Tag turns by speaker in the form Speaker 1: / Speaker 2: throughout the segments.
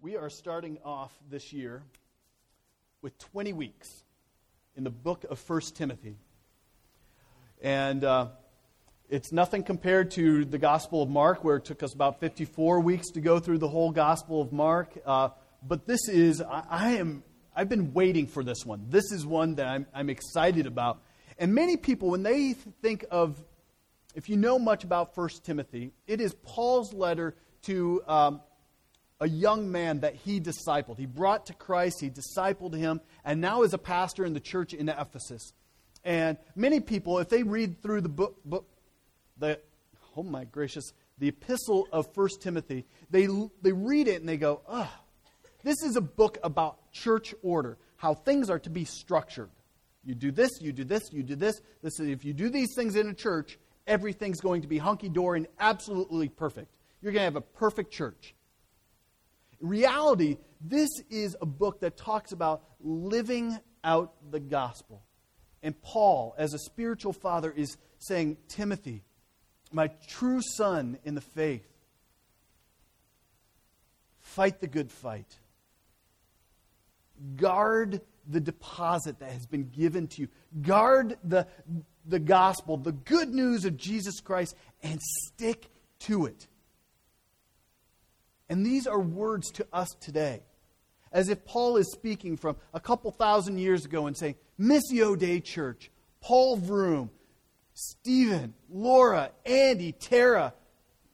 Speaker 1: We are starting off this year with 20 weeks in the book of 1 Timothy. And uh, it's nothing compared to the Gospel of Mark, where it took us about 54 weeks to go through the whole Gospel of Mark. Uh, but this is, I, I, am, I've been waiting for this one. This is one that I'm, I'm excited about. And many people, when they think of, if you know much about 1 Timothy, it is Paul's letter to um, a young man that he discipled. He brought to Christ, he discipled him, and now is a pastor in the church in Ephesus. And many people, if they read through the book, book the, oh my gracious, the epistle of 1 Timothy, they, they read it and they go, ugh, this is a book about church order, how things are to be structured. You do this, you do this, you do this. this is, if you do these things in a church, everything's going to be hunky dory and absolutely perfect. You're going to have a perfect church. Reality, this is a book that talks about living out the gospel. And Paul, as a spiritual father, is saying, Timothy, my true son in the faith, fight the good fight. Guard the deposit that has been given to you. Guard the, the gospel, the good news of Jesus Christ, and stick to it. And these are words to us today. As if Paul is speaking from a couple thousand years ago and saying, Missio Dei Church, Paul Vroom, Stephen, Laura, Andy, Tara,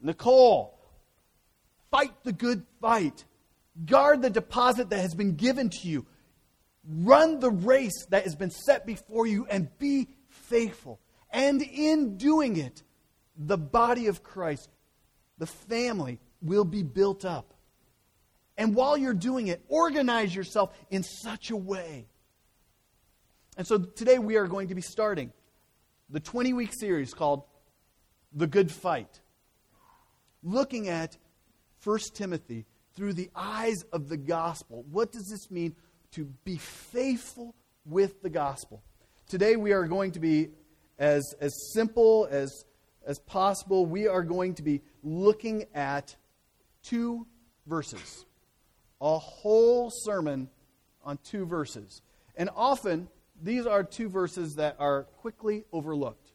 Speaker 1: Nicole, fight the good fight. Guard the deposit that has been given to you. Run the race that has been set before you and be faithful. And in doing it, the body of Christ, the family, will be built up. And while you're doing it, organize yourself in such a way. And so today we are going to be starting the 20 week series called The Good Fight, looking at 1 Timothy through the eyes of the gospel. What does this mean to be faithful with the gospel? Today we are going to be as, as simple as, as possible. We are going to be looking at two verses. A whole sermon on two verses. And often, these are two verses that are quickly overlooked.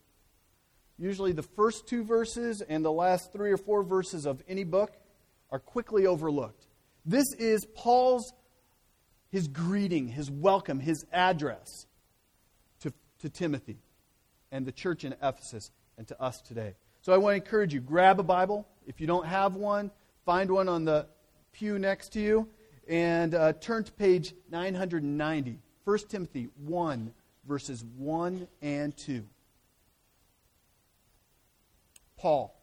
Speaker 1: Usually, the first two verses and the last three or four verses of any book are quickly overlooked. This is Paul's his greeting, his welcome, his address to, to Timothy and the church in Ephesus and to us today. So I want to encourage you grab a Bible. If you don't have one, Find one on the pew next to you and uh, turn to page 990. 1 Timothy 1, verses 1 and 2. Paul,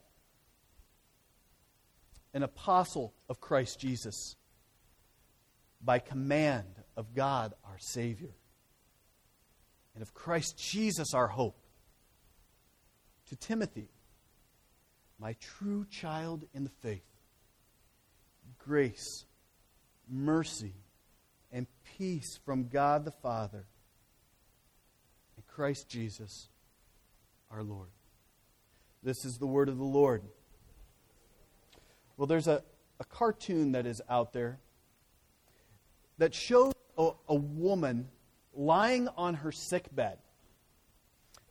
Speaker 1: an apostle of Christ Jesus, by command of God our Savior, and of Christ Jesus our hope, to Timothy, my true child in the faith grace, mercy, and peace from God the Father and Christ Jesus our Lord. This is the word of the Lord. Well, there's a, a cartoon that is out there that shows a, a woman lying on her sick bed.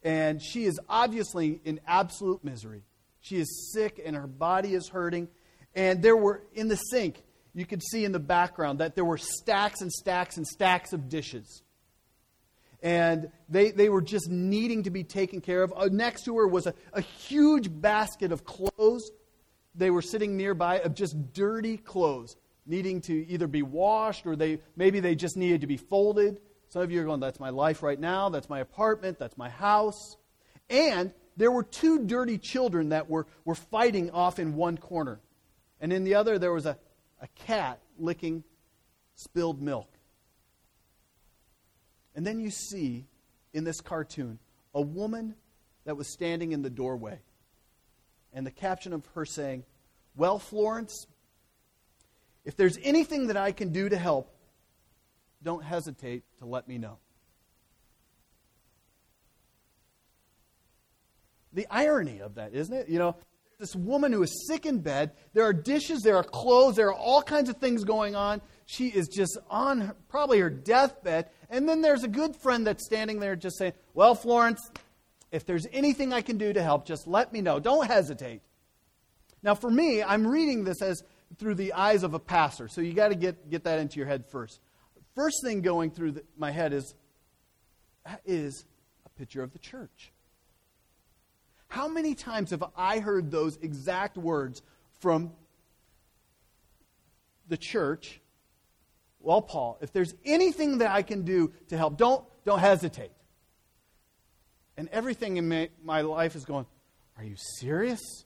Speaker 1: And she is obviously in absolute misery. She is sick and her body is hurting. And there were, in the sink, you could see in the background that there were stacks and stacks and stacks of dishes. And they, they were just needing to be taken care of. Uh, next to her was a, a huge basket of clothes. They were sitting nearby of just dirty clothes, needing to either be washed or they maybe they just needed to be folded. Some of you are going, That's my life right now. That's my apartment. That's my house. And there were two dirty children that were, were fighting off in one corner. And in the other, there was a, a cat licking spilled milk. And then you see in this cartoon a woman that was standing in the doorway. And the caption of her saying, Well, Florence, if there's anything that I can do to help, don't hesitate to let me know. The irony of that, isn't it? You know, this woman who is sick in bed. There are dishes, there are clothes, there are all kinds of things going on. She is just on her, probably her deathbed. And then there's a good friend that's standing there just saying, Well, Florence, if there's anything I can do to help, just let me know. Don't hesitate. Now, for me, I'm reading this as through the eyes of a pastor. So you got to get, get that into your head first. First thing going through the, my head is is a picture of the church. How many times have I heard those exact words from the church? Well, Paul, if there's anything that I can do to help, don't, don't hesitate. And everything in my, my life is going, Are you serious?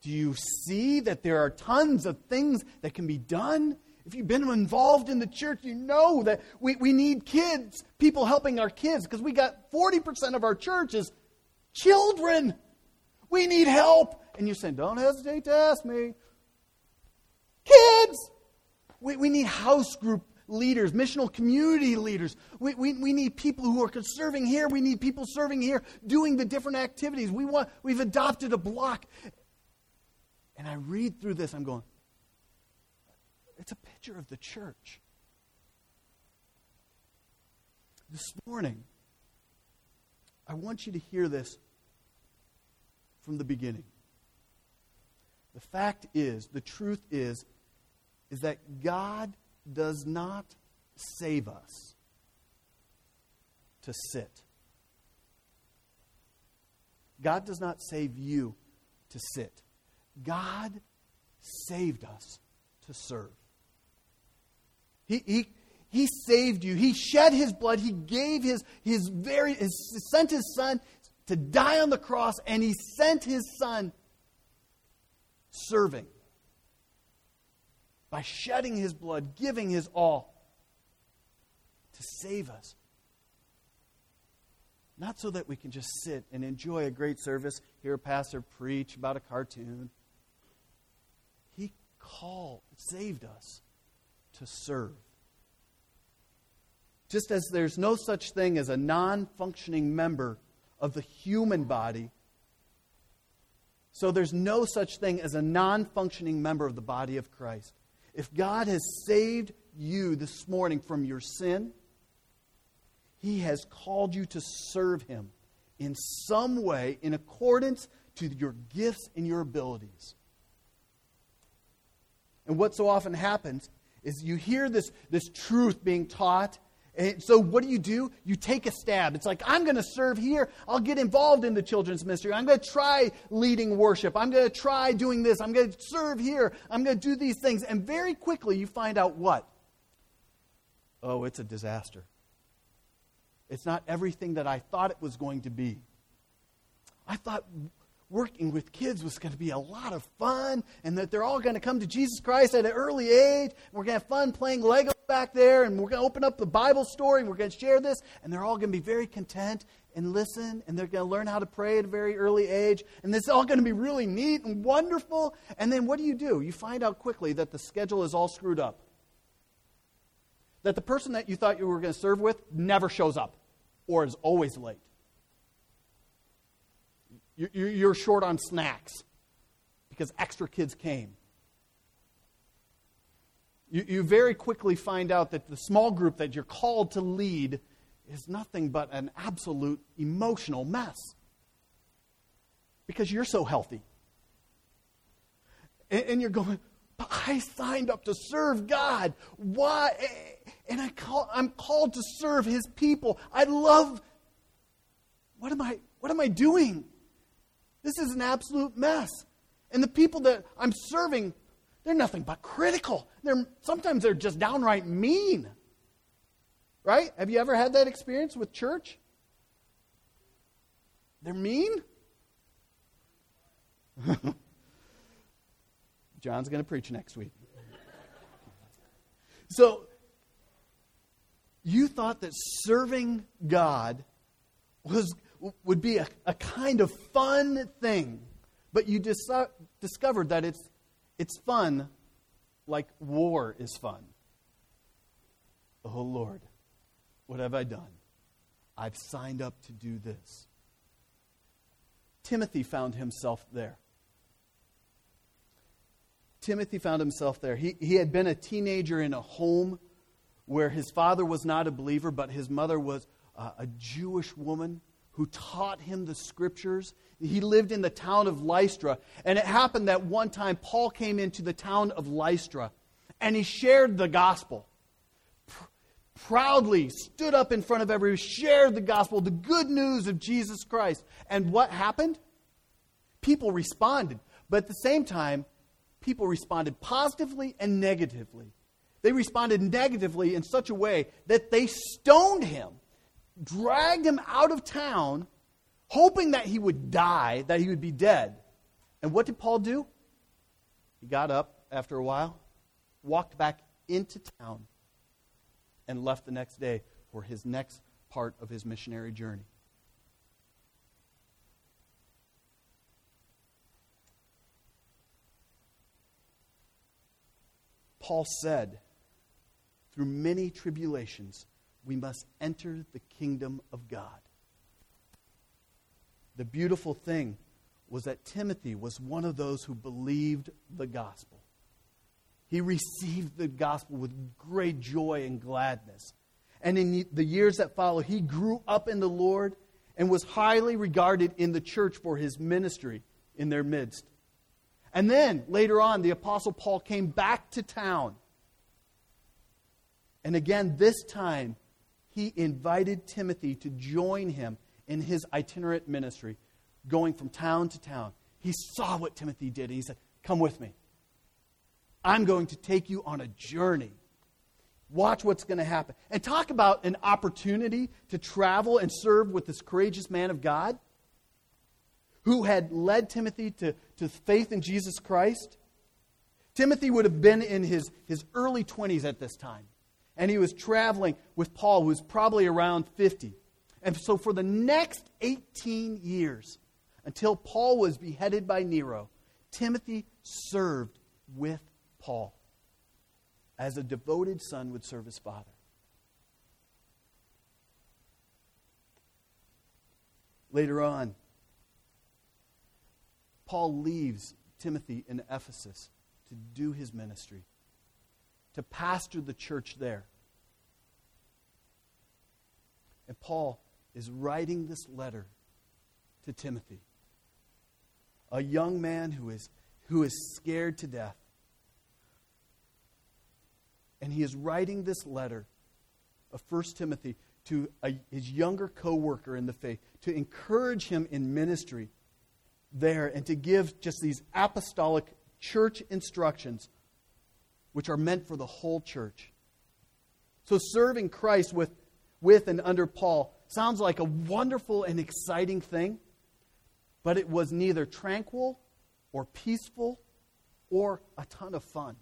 Speaker 1: Do you see that there are tons of things that can be done? If you've been involved in the church, you know that we, we need kids, people helping our kids, because we got 40% of our church is children. We need help. And you're saying, don't hesitate to ask me. Kids! We, we need house group leaders, missional community leaders. We, we, we need people who are serving here. We need people serving here, doing the different activities. We want, we've adopted a block. And I read through this, I'm going, it's a picture of the church. This morning, I want you to hear this from the beginning. The fact is, the truth is, is that God does not save us to sit. God does not save you to sit. God saved us to serve. He, he, he saved you. He shed his blood. He gave his, his very, his, sent his son to die on the cross, and he sent his son serving by shedding his blood, giving his all to save us. Not so that we can just sit and enjoy a great service, hear a pastor preach about a cartoon He called, saved us to serve. Just as there's no such thing as a non functioning member of the human body, so there's no such thing as a non functioning member of the body of Christ. If God has saved you this morning from your sin, He has called you to serve Him in some way in accordance to your gifts and your abilities. And what so often happens is you hear this, this truth being taught. And so what do you do? You take a stab. It's like, I'm going to serve here. I'll get involved in the children's ministry. I'm going to try leading worship. I'm going to try doing this. I'm going to serve here. I'm going to do these things. And very quickly you find out what? Oh, it's a disaster. It's not everything that I thought it was going to be. I thought working with kids was going to be a lot of fun and that they're all going to come to Jesus Christ at an early age. We're going to have fun playing Lego back there and we're going to open up the Bible story and we're going to share this and they're all going to be very content and listen and they're going to learn how to pray at a very early age and this is all going to be really neat and wonderful. And then what do you do? You find out quickly that the schedule is all screwed up. That the person that you thought you were going to serve with never shows up or is always late. You're short on snacks because extra kids came. You, very quickly find out that the small group that you're called to lead is nothing but an absolute emotional mess because you're so healthy. And, and you're going, but I signed up to serve God. Why? And I call, I'm called to serve His people. I love. What am I? What am I doing? This is an absolute mess. And the people that I'm serving, they're nothing but critical. They're, sometimes they're just downright mean. Right? Have you ever had that experience with church? They're mean? John's going to preach next week. So, you thought that serving God was would be a, a kind of fun thing, but you dis- discovered that it's, it's fun like war is fun. Oh Lord, what have I done? I've signed up to do this. Timothy found himself there. Timothy found himself there. He, he had been a teenager in a home where his father was not a believer, but his mother was uh, a Jewish woman who taught him the scriptures. He lived in the town of Lystra. And it happened that one time Paul came into the town of Lystra and he shared the gospel. Pr- proudly stood up in front of everyone, shared the gospel, the good news of Jesus Christ. And what happened? People responded. But at the same time, people responded positively and negatively. They responded negatively in such a way that they stoned him, dragged him out of town, hoping that he would die, that he would be dead. And what did Paul do? He got up after a while, walked back into town, and left the next day for his next part of his missionary journey. Paul said, through many tribulations, we must enter the kingdom of God. The beautiful thing was that Timothy was one of those who believed the gospel. He received the gospel with great joy and gladness. And in the years that followed, he grew up in the Lord and was highly regarded in the church for his ministry in their midst. And then later on, the Apostle Paul came back to town. And again, this time, he invited Timothy to join him in his itinerant ministry, going from town to town. He saw what Timothy did, and he said, Come with me. I'm going to take you on a journey. Watch what's going to happen. And talk about an opportunity to travel and serve with this courageous man of God who had led Timothy to, to faith in Jesus Christ. Timothy would have been in his, his early 20s at this time. And he was traveling with Paul, who was probably around 50. And so for the next 18 years, until Paul was beheaded by Nero, Timothy served with Paul as a devoted son would serve his father. Later on, Paul leaves Timothy in Ephesus to do his ministry, to pastor the church there. And Paul is writing this letter to Timothy, a young man who is, who is scared to death. And he is writing this letter of 1 Timothy to a, his younger co worker in the faith to encourage him in ministry there and to give just these apostolic church instructions, which are meant for the whole church. So, serving Christ with, with and under Paul sounds like a wonderful and exciting thing, but it was neither tranquil or peaceful or a ton of fun.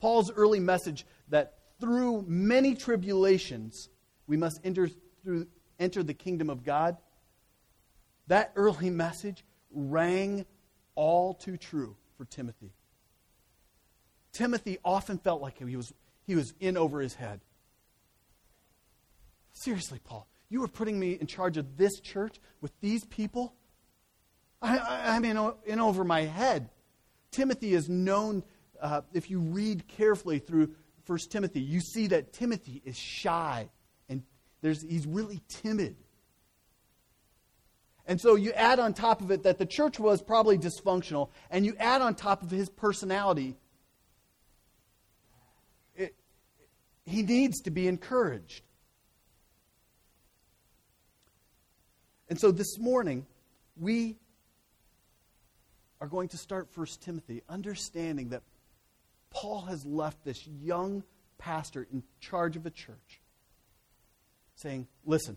Speaker 1: Paul's early message that through many tribulations we must enter, through, enter the kingdom of God that early message rang all too true for Timothy. Timothy often felt like he was, he was in over his head. Seriously, Paul, you were putting me in charge of this church with these people? I, am in, in over my head. Timothy is known, uh, if you read carefully through 1 Timothy, you see that Timothy is shy and there's, he's really timid. And so you add on top of it that the church was probably dysfunctional, and you add on top of his personality, it, he needs to be encouraged. And so this morning, we are going to start 1 Timothy, understanding that Paul has left this young pastor in charge of a church, saying, Listen,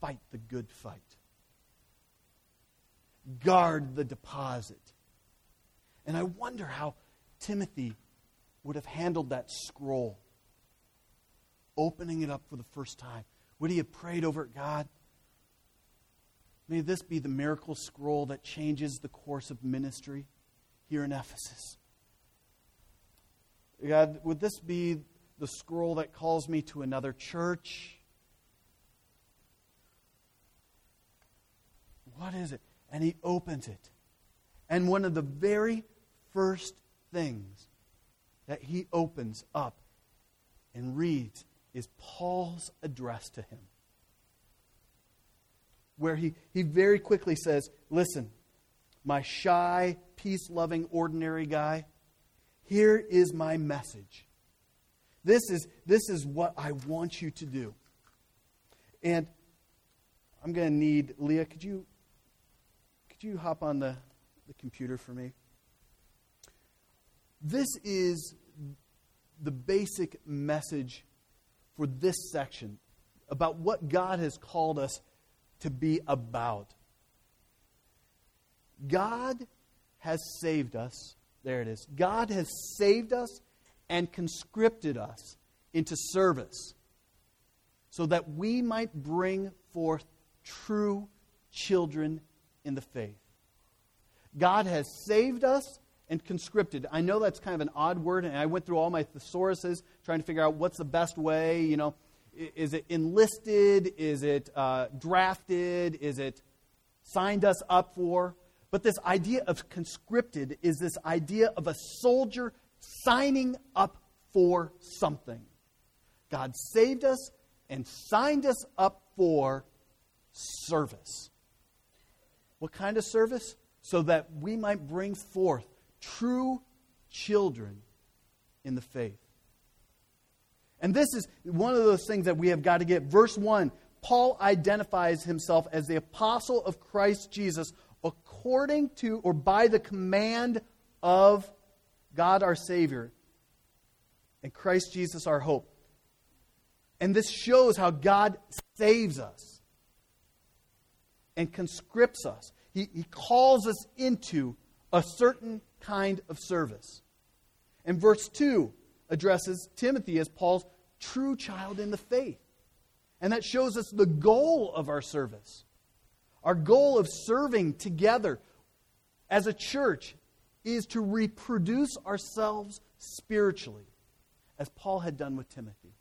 Speaker 1: fight the good fight. Guard the deposit. And I wonder how Timothy would have handled that scroll, opening it up for the first time. Would he have prayed over it, God? May this be the miracle scroll that changes the course of ministry here in Ephesus. God, would this be the scroll that calls me to another church? What is it? And he opens it. And one of the very first things that he opens up and reads is Paul's address to him. Where he, he very quickly says, Listen, my shy, peace loving, ordinary guy, here is my message. This is, this is what I want you to do. And I'm going to need, Leah, could you, could you hop on the, the computer for me? This is the basic message for this section about what God has called us to be about. God has saved us. There it is. God has saved us and conscripted us into service so that we might bring forth true children in the faith. God has saved us and conscripted. I know that's kind of an odd word, and I went through all my thesauruses trying to figure out what's the best way. You know, is it enlisted? Is it uh, drafted? Is it signed us up for? But this idea of conscripted is this idea of a soldier signing up for something. God saved us and signed us up for service. What kind of service? So that we might bring forth true children in the faith. And this is one of those things that we have got to get. Verse 1 Paul identifies himself as the apostle of Christ Jesus according to or by the command of God our Savior and Christ Jesus our hope. And this shows how God saves us and conscripts us. He, he calls us into a certain kind of service. And verse 2 addresses Timothy as Paul's true child in the faith. And that shows us the goal of our service. Our goal of serving together as a church is to reproduce ourselves spiritually, as Paul had done with Timothy.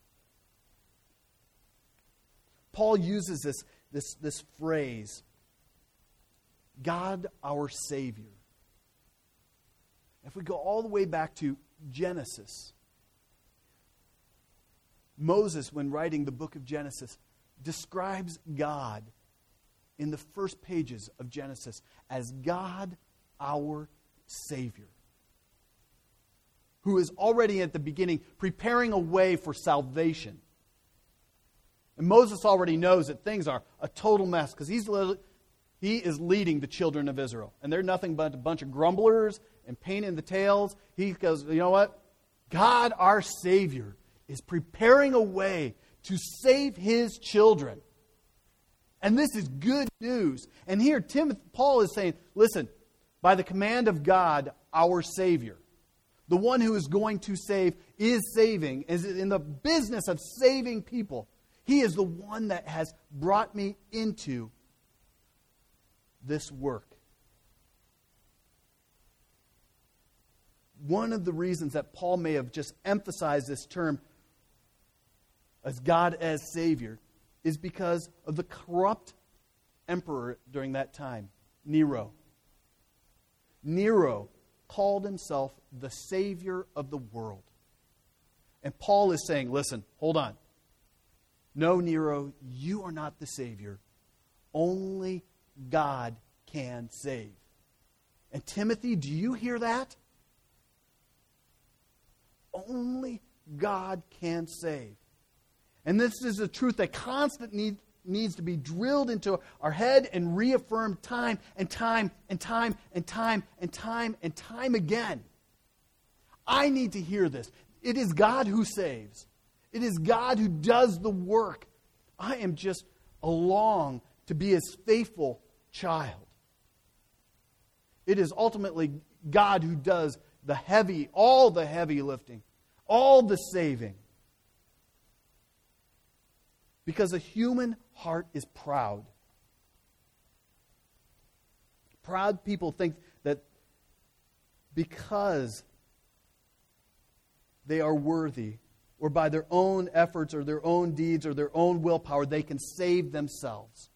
Speaker 1: Paul uses this, this, this phrase God our Savior. If we go all the way back to Genesis, Moses, when writing the book of Genesis, describes God in the first pages of Genesis as God our Savior, who is already at the beginning preparing a way for salvation. And Moses already knows that things are a total mess because he's he is leading the children of Israel. And they're nothing but a bunch of grumblers and pain in the tails. He goes, you know what? God, our Savior, is preparing a way to save his children. And this is good news. And here, Timothy, Paul is saying, listen, by the command of God, our Savior, the one who is going to save is saving, is in the business of saving people. He is the one that has brought me into this work. one of the reasons that Paul may have just emphasized this term as God as Savior is because of the corrupt emperor during that time, Nero. Nero called himself the Savior of the world. And Paul is saying, listen, hold on. No, Nero, you are not the Savior. Only God can save. And Timothy, do you hear that? Only God can save. And this is a truth that constantly needs to be drilled into our head and reaffirmed time and time and time and time and time and time again. I need to hear this. It is God who saves, it is God who does the work. I am just along to be his faithful child. It is ultimately God who does the heavy, all the heavy lifting, all the saving. Because a human heart is proud. Proud people think that because they are worthy, or by their own efforts, or their own deeds, or their own willpower, they can save themselves.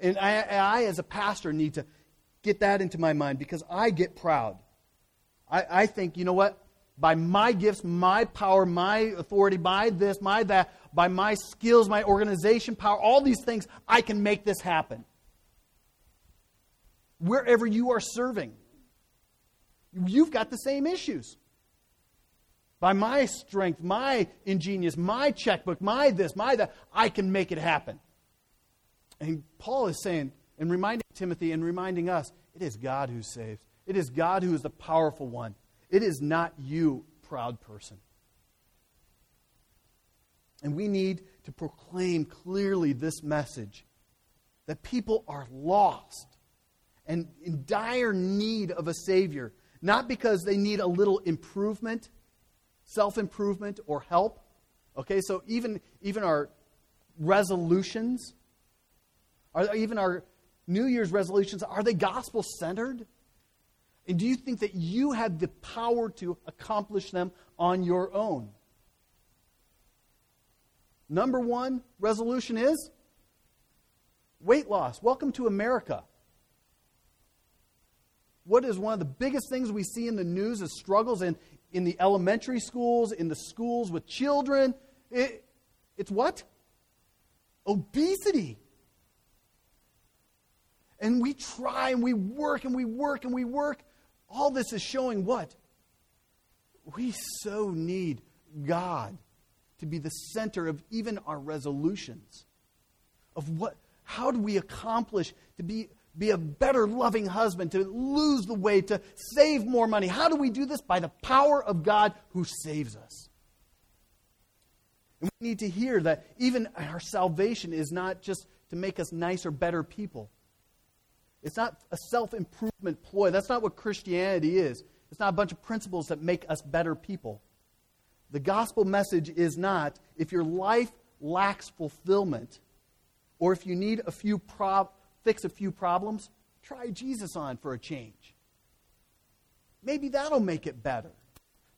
Speaker 1: And I, I, as a pastor, need to get that into my mind because I get proud. I, I think, you know what? By my gifts, my power, my authority, by this, my that, by my skills, my organization power, all these things, I can make this happen. Wherever you are serving, you've got the same issues. By my strength, my ingenious, my checkbook, my this, my that, I can make it happen. And Paul is saying, and reminding Timothy and reminding us, it is God who saves. It is God who is the powerful one. It is not you, proud person. And we need to proclaim clearly this message that people are lost and in dire need of a Savior, not because they need a little improvement, self improvement, or help. Okay, so even, even our resolutions, are even our New Year's resolutions, are they gospel centered? And do you think that you have the power to accomplish them on your own? Number one resolution is weight loss. Welcome to America. What is one of the biggest things we see in the news is struggles in, in the elementary schools, in the schools with children? It, it's what? Obesity. And we try and we work and we work and we work. All this is showing what? We so need God to be the center of even our resolutions. Of what how do we accomplish to be, be a better loving husband, to lose the weight, to save more money? How do we do this? By the power of God who saves us. And we need to hear that even our salvation is not just to make us nicer, better people. It's not a self improvement ploy. That's not what Christianity is. It's not a bunch of principles that make us better people. The gospel message is not if your life lacks fulfillment or if you need a few prob- fix a few problems, try Jesus on for a change. Maybe that'll make it better.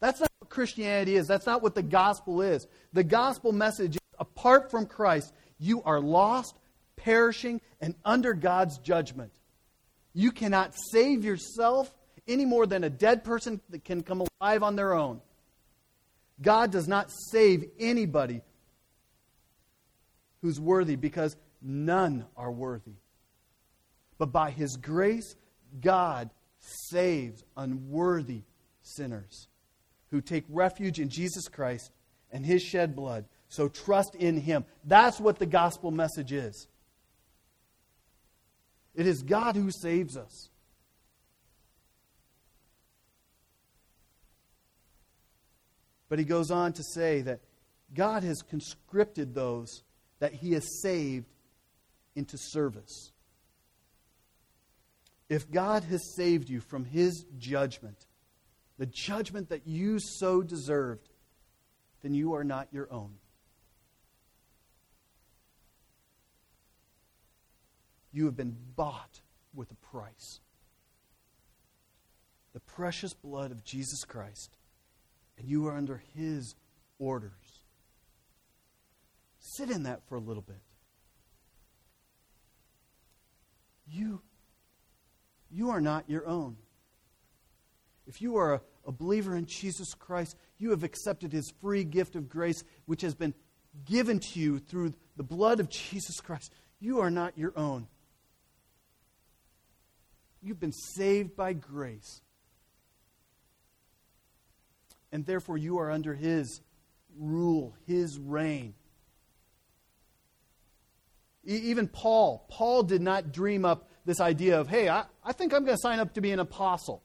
Speaker 1: That's not what Christianity is. That's not what the gospel is. The gospel message is apart from Christ, you are lost, perishing, and under God's judgment. You cannot save yourself any more than a dead person that can come alive on their own. God does not save anybody who's worthy because none are worthy. But by his grace, God saves unworthy sinners who take refuge in Jesus Christ and his shed blood. So trust in him. That's what the gospel message is. It is God who saves us. But he goes on to say that God has conscripted those that he has saved into service. If God has saved you from his judgment, the judgment that you so deserved, then you are not your own. You have been bought with a price. The precious blood of Jesus Christ, and you are under his orders. Sit in that for a little bit. You, you are not your own. If you are a, a believer in Jesus Christ, you have accepted his free gift of grace, which has been given to you through the blood of Jesus Christ. You are not your own. You've been saved by grace. And therefore, you are under His rule, His reign. even Paul, Paul did not dream up this idea of, hey, I, I think I'm going to sign up to be an apostle.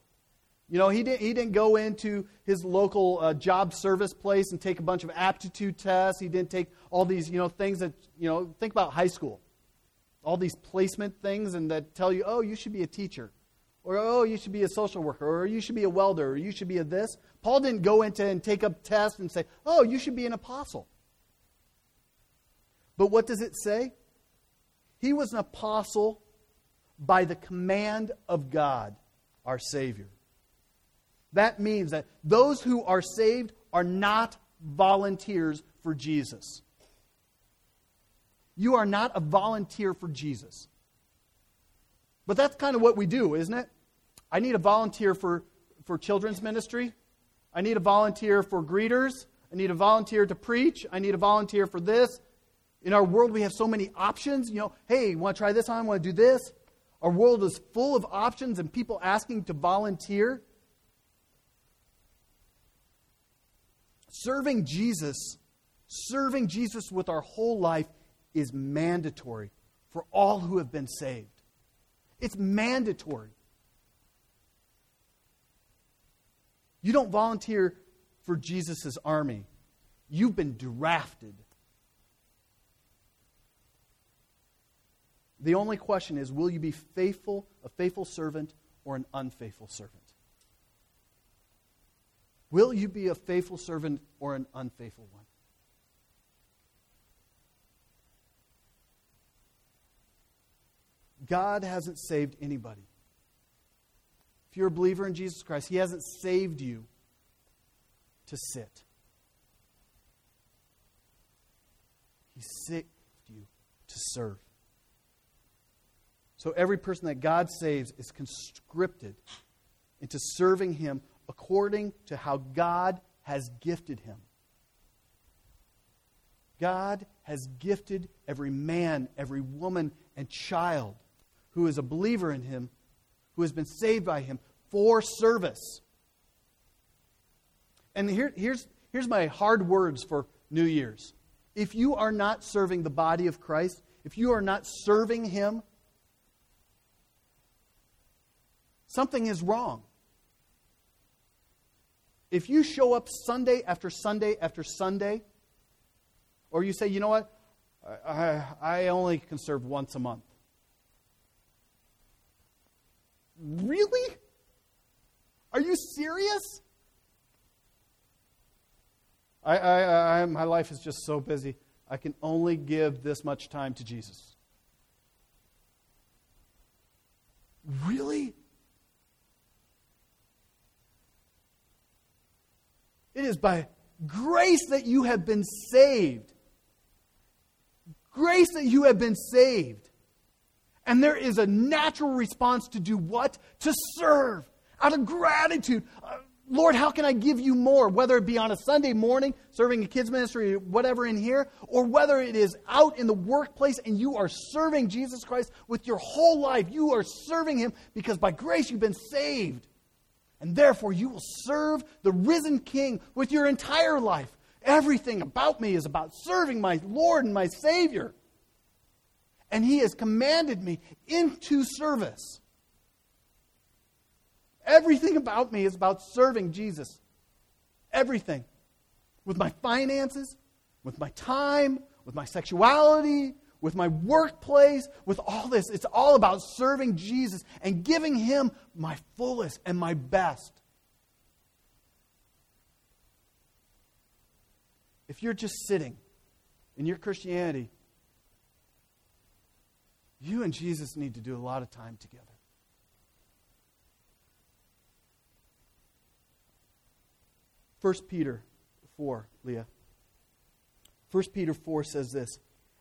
Speaker 1: You know, he didn't, he didn't go into his local uh, job service place and take a bunch of aptitude tests. He didn't take all these, you know, things that, you know, think about high school all these placement things and that tell you, oh, you should be a teacher, or oh, you should be a social worker, or you should be a welder, or you should be a this. Paul didn't go into and take up tests and say, oh, you should be an apostle. But what does it say? He was an apostle by the command of God, our Savior. That means that those who are saved are not volunteers for Jesus. You are not a volunteer for Jesus. But that's kind of what we do, isn't it? I need a volunteer for, for children's ministry. I need a volunteer for greeters. I need a volunteer to preach. I need a volunteer for this. In our world, we have so many options. You know, hey, want to try this on? Want to do this? Our world is full of options and people asking to volunteer. Serving Jesus, serving Jesus with our whole life is mandatory for all who have been saved. It's mandatory. You don't volunteer for Jesus' army, you've been drafted. The only question is will you be faithful, a faithful servant, or an unfaithful servant? Will you be a faithful servant or an unfaithful one? God hasn't saved anybody. If you're a believer in Jesus Christ, He hasn't saved you to sit. He saved you to serve. So every person that God saves is conscripted into serving Him according to how God has gifted him. God has gifted every man, every woman, and child who is a believer in him, who has been saved by him, for service. And here, here's, here's my hard words for New Year's. If you are not serving the body of Christ, if you are not serving him, something is wrong. If you show up Sunday after Sunday after Sunday, or you say, you know what, I, I only can serve once a month. Really? Are you serious? I, I, I, my life is just so busy. I can only give this much time to Jesus. Really? It is by grace that you have been saved. Grace that you have been saved. And there is a natural response to do what? To serve out of gratitude. Uh, Lord, how can I give you more? Whether it be on a Sunday morning, serving a kids' ministry, whatever in here, or whether it is out in the workplace and you are serving Jesus Christ with your whole life. You are serving Him because by grace you've been saved. And therefore, you will serve the risen King with your entire life. Everything about me is about serving my Lord and my Savior. And He has commanded me into service. Everything about me is about serving Jesus. Everything. With my finances, with my time, with my sexuality, with my workplace, with all this. It's all about serving Jesus and giving Him my fullest and my best. If you're just sitting in your Christianity, you and Jesus need to do a lot of time together. First Peter 4, Leah. First Peter 4 says this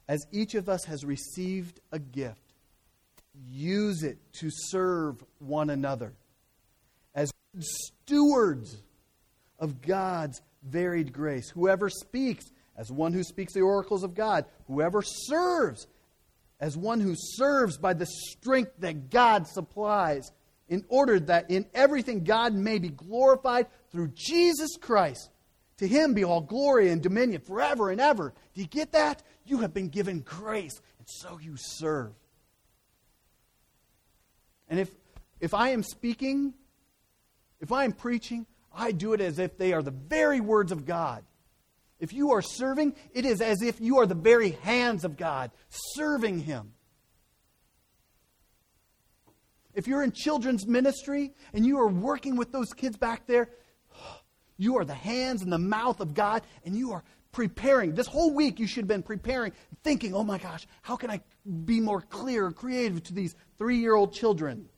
Speaker 1: as each of us has received a gift, use it to serve one another as stewards of God's varied grace. Whoever speaks, as one who speaks the oracles of God. Whoever serves, as one who serves by the strength that God supplies, in order that in everything God may be glorified through Jesus Christ. To him be all glory and dominion forever and ever. Do you get that? You have been given grace, and so you serve. And if, if I am speaking, if I am preaching, I do it as if they are the very words of God. If you are serving, it is as if you are the very hands of God, serving Him. If you're in children's ministry and you are working with those kids back there, you are the hands and the mouth of God, and you are preparing. This whole week, you should have been preparing, thinking, oh my gosh, how can I be more clear and creative to these three year old children?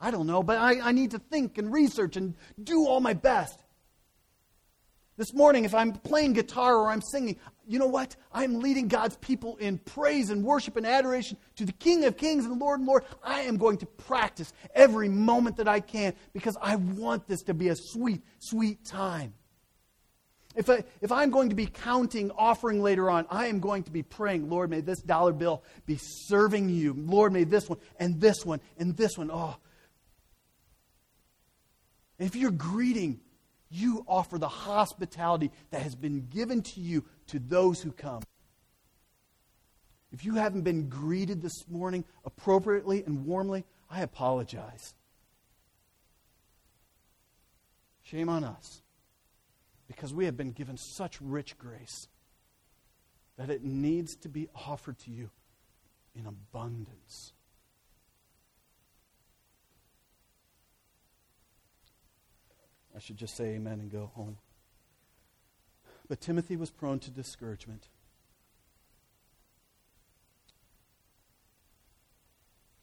Speaker 1: I don't know, but I, I need to think and research and do all my best. This morning, if I'm playing guitar or I'm singing, you know what? I'm leading God's people in praise and worship and adoration to the King of Kings and Lord and Lord. I am going to practice every moment that I can because I want this to be a sweet, sweet time. If, I, if I'm going to be counting offering later on, I am going to be praying, Lord, may this dollar bill be serving you. Lord, may this one and this one and this one. Oh. if you're greeting, you offer the hospitality that has been given to you to those who come. If you haven't been greeted this morning appropriately and warmly, I apologize. Shame on us because we have been given such rich grace that it needs to be offered to you in abundance. I should just say amen and go home. But Timothy was prone to discouragement.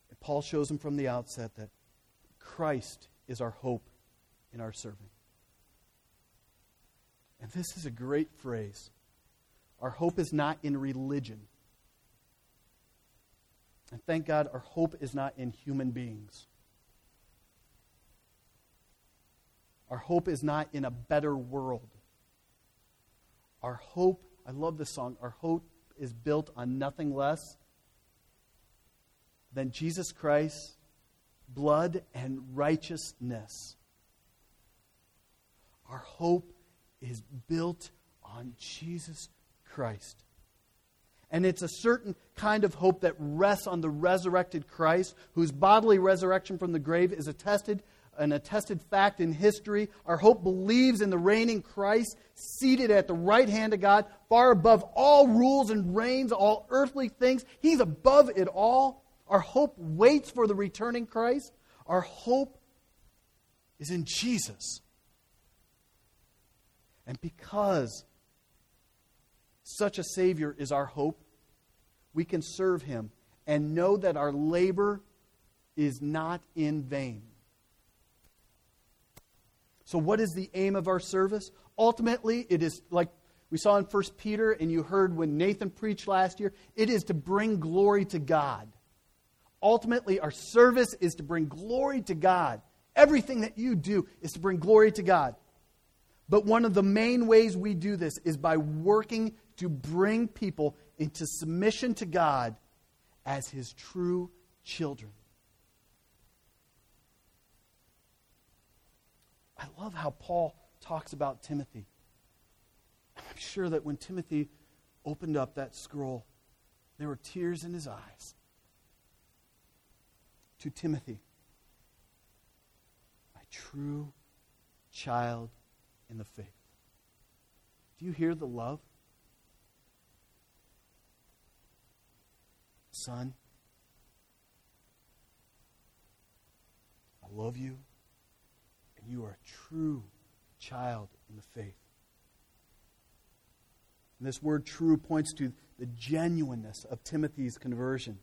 Speaker 1: And Paul shows him from the outset that Christ is our hope in our serving. And this is a great phrase. Our hope is not in religion. And thank God, our hope is not in human beings. Our hope is not in a better world. Our hope, I love this song, our hope is built on nothing less than Jesus Christ's blood, and righteousness. Our hope is built on Jesus Christ. And it's a certain kind of hope that rests on the resurrected Christ, whose bodily resurrection from the grave is attested, an attested fact in history. Our hope believes in the reigning Christ, seated at the right hand of God, far above all rules and reigns, all earthly things. He's above it all. Our hope waits for the returning Christ. Our hope is in Jesus. And because such a Savior is our hope, we can serve Him and know that our labor is not in vain. So, what is the aim of our service? Ultimately, it is like we saw in 1 Peter, and you heard when Nathan preached last year, it is to bring glory to God. Ultimately, our service is to bring glory to God. Everything that you do is to bring glory to God. But one of the main ways we do this is by working to bring people into submission to God as his true children. I love how Paul talks about Timothy. I'm sure that when Timothy opened up that scroll, there were tears in his eyes. To Timothy, my true child in the faith. Do you hear the love? Son, I love you, you are a true child in the faith. And this word true points to the genuineness of Timothy's conversion.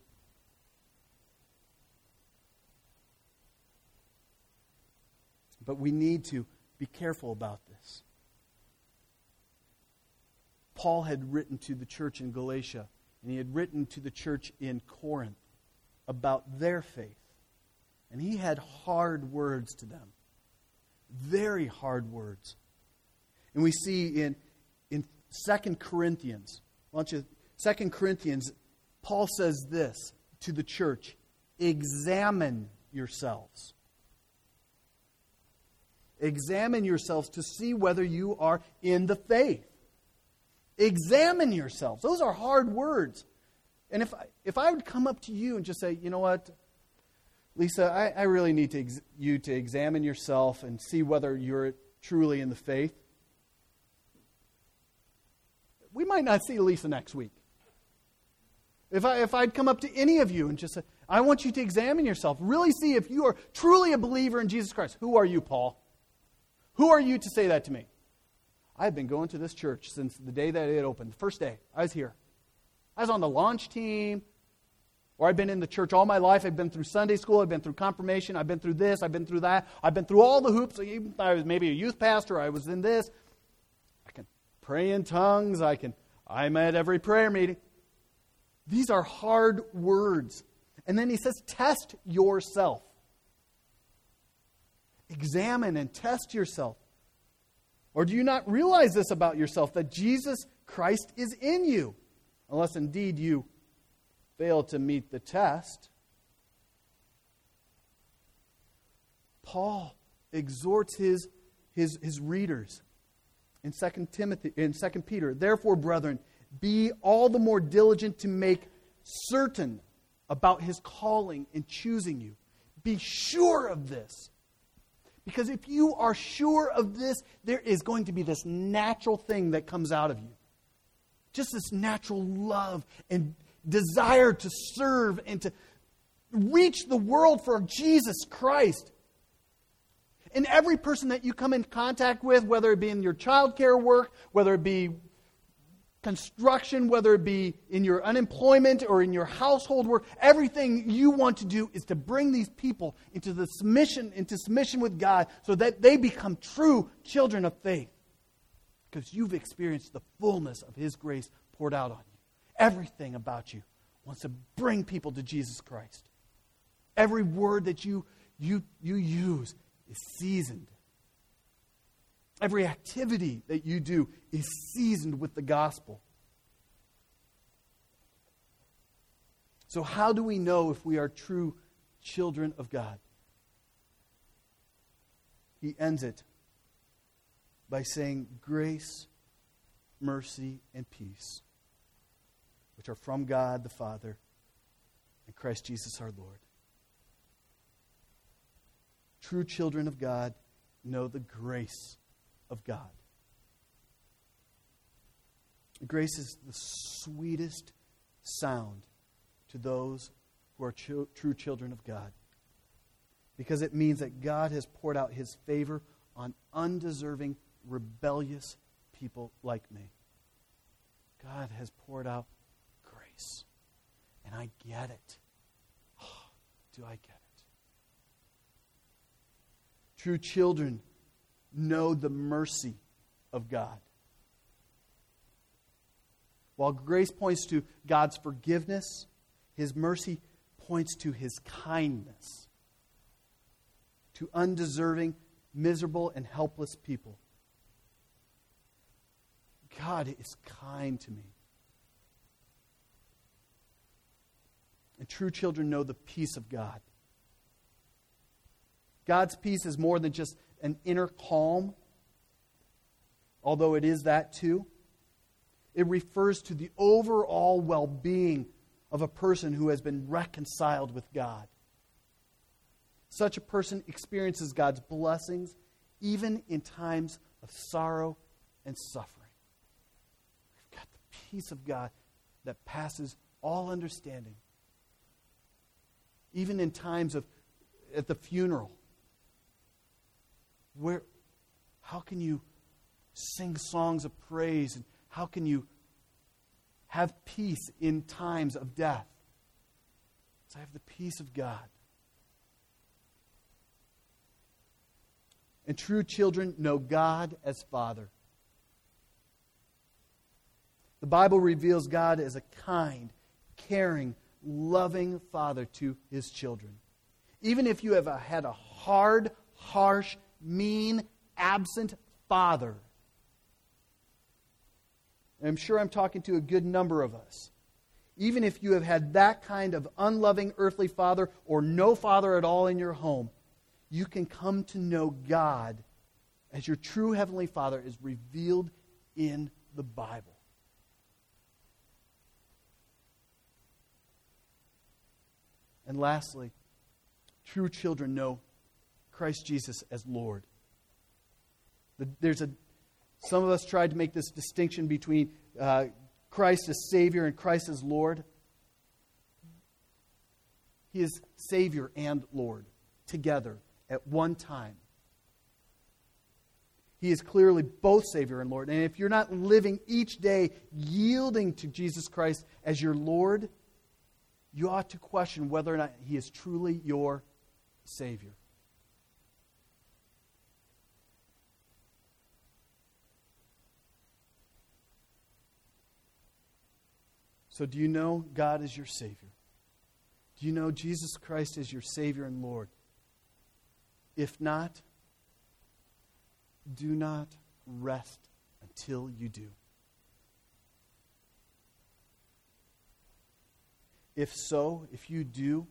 Speaker 1: But we need to be careful about this. Paul had written to the church in Galatia, and he had written to the church in Corinth about their faith. And he had hard words to them. Very hard words. And we see in, in 2 Corinthians, why don't you, 2 Corinthians, Paul says this to the church examine yourselves. Examine yourselves to see whether you are in the faith. Examine yourselves. Those are hard words. And if I, if I would come up to you and just say, you know what, Lisa, I, I really need to ex- you to examine yourself and see whether you're truly in the faith, we might not see Lisa next week. If, I, if I'd come up to any of you and just say, I want you to examine yourself, really see if you are truly a believer in Jesus Christ. Who are you, Paul? Who are you to say that to me? I've been going to this church since the day that it opened, the first day I was here. I was on the launch team, or I've been in the church all my life. I've been through Sunday school, I've been through confirmation, I've been through this, I've been through that, I've been through all the hoops. I was maybe a youth pastor, I was in this. I can pray in tongues. I can, I'm at every prayer meeting. These are hard words. And then he says, test yourself. Examine and test yourself. Or do you not realize this about yourself, that Jesus Christ is in you? Unless indeed you fail to meet the test. Paul exhorts his, his, his readers in 2 Timothy in 2 Peter, therefore, brethren, be all the more diligent to make certain about his calling and choosing you. Be sure of this. Because if you are sure of this, there is going to be this natural thing that comes out of you. Just this natural love and desire to serve and to reach the world for Jesus Christ. And every person that you come in contact with, whether it be in your childcare work, whether it be construction, whether it be in your unemployment or in your household work, everything you want to do is to bring these people into the submission, into submission with God so that they become true children of faith. Because you've experienced the fullness of His grace poured out on you. Everything about you wants to bring people to Jesus Christ. Every word that you, you, you use is seasoned Every activity that you do is seasoned with the gospel. So, how do we know if we are true children of God? He ends it by saying, Grace, mercy, and peace, which are from God the Father and Christ Jesus our Lord. True children of God know the grace of God. Grace is the sweetest sound to those who are cho- true children of God because it means that God has poured out his favor on undeserving, rebellious people like me. God has poured out grace. And I get it. Oh, do I get it? True children know the mercy of God. While grace points to God's forgiveness, his mercy points to his kindness to undeserving, miserable, and helpless people. God is kind to me. And true children know the peace of God. God's peace is more than just an inner calm, although it is that too. It refers to the overall well being of a person who has been reconciled with God. Such a person experiences God's blessings even in times of sorrow and suffering. We've got the peace of God that passes all understanding. Even in times of at the funeral, where, how can you sing songs of praise and how can you have peace in times of death? Because I have the peace of God. And true children know God as Father. The Bible reveals God as a kind, caring, loving Father to his children. Even if you have had a hard, harsh, mean, absent father. I'm sure I'm talking to a good number of us. Even if you have had that kind of unloving earthly father or no father at all in your home, you can come to know God as your true heavenly father is revealed in the Bible. And lastly, true children know Christ Jesus as Lord. There's a, some of us tried to make this distinction between uh, Christ as Savior and Christ as Lord. He is Savior and Lord together at one time. He is clearly both Savior and Lord. And if you're not living each day yielding to Jesus Christ as your Lord, you ought to question whether or not he is truly your Savior. So, do you know God is your Savior? Do you know Jesus Christ is your Savior and Lord? If not, do not rest until you do. If so, if you do,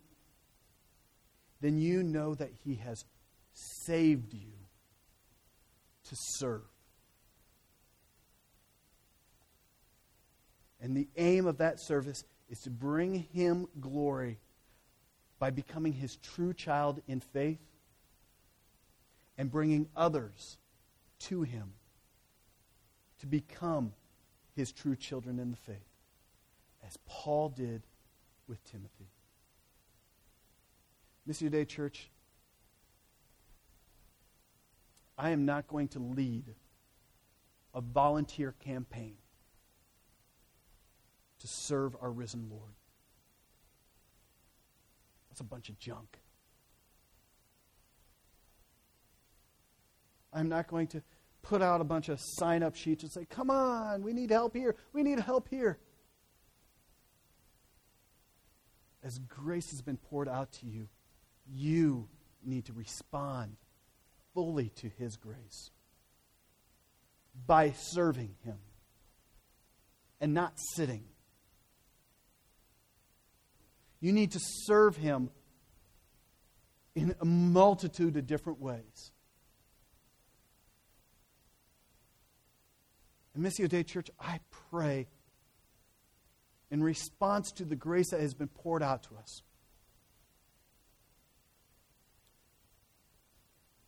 Speaker 1: then you know that He has saved you to serve. And the aim of that service is to bring Him glory by becoming His true child in faith and bringing others to Him to become His true children in the faith, as Paul did with Timothy. Missio Dei Church, I am not going to lead a volunteer campaign to serve our risen Lord. That's a bunch of junk. I'm not going to put out a bunch of sign up sheets and say, come on, we need help here, we need help here. As grace has been poured out to you, you need to respond fully to His grace by serving Him and not sitting. You need to serve Him in a multitude of different ways. And Missio Dei Church, I pray in response to the grace that has been poured out to us.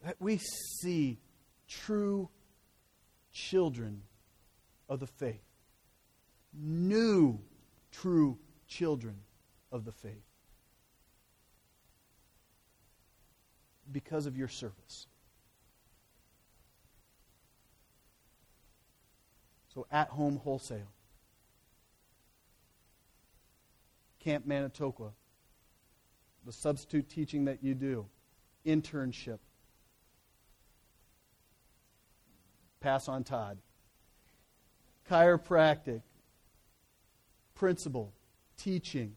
Speaker 1: That we see true children of the faith, new true children of the faith. Because of your service. So, at home wholesale, Camp Manitoqua, the substitute teaching that you do, internship, pass on Todd, chiropractic, principal, teaching,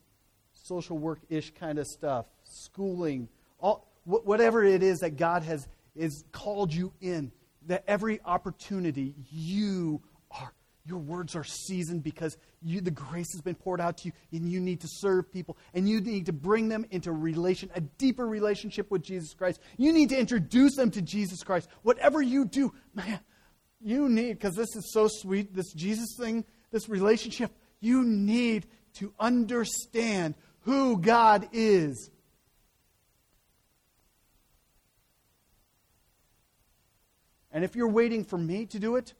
Speaker 1: social work ish kind of stuff, schooling, all, whatever it is that God has is called you in, that every opportunity you are, your words are seasoned because you, the grace has been poured out to you, and you need to serve people, and you need to bring them into relation, a deeper relationship with Jesus Christ. You need to introduce them to Jesus Christ. Whatever you do, man, you need, because this is so sweet, this Jesus thing, this relationship, you need to understand who God is. And if you're waiting for me to do it,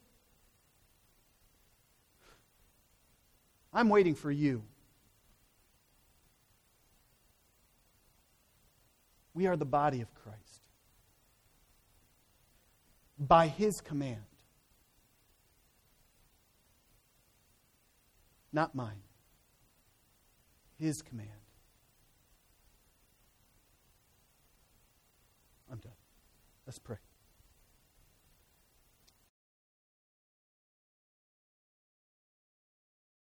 Speaker 1: I'm waiting for you. We are the body of Christ. By his command. Not mine. His command. I'm done. Let's pray.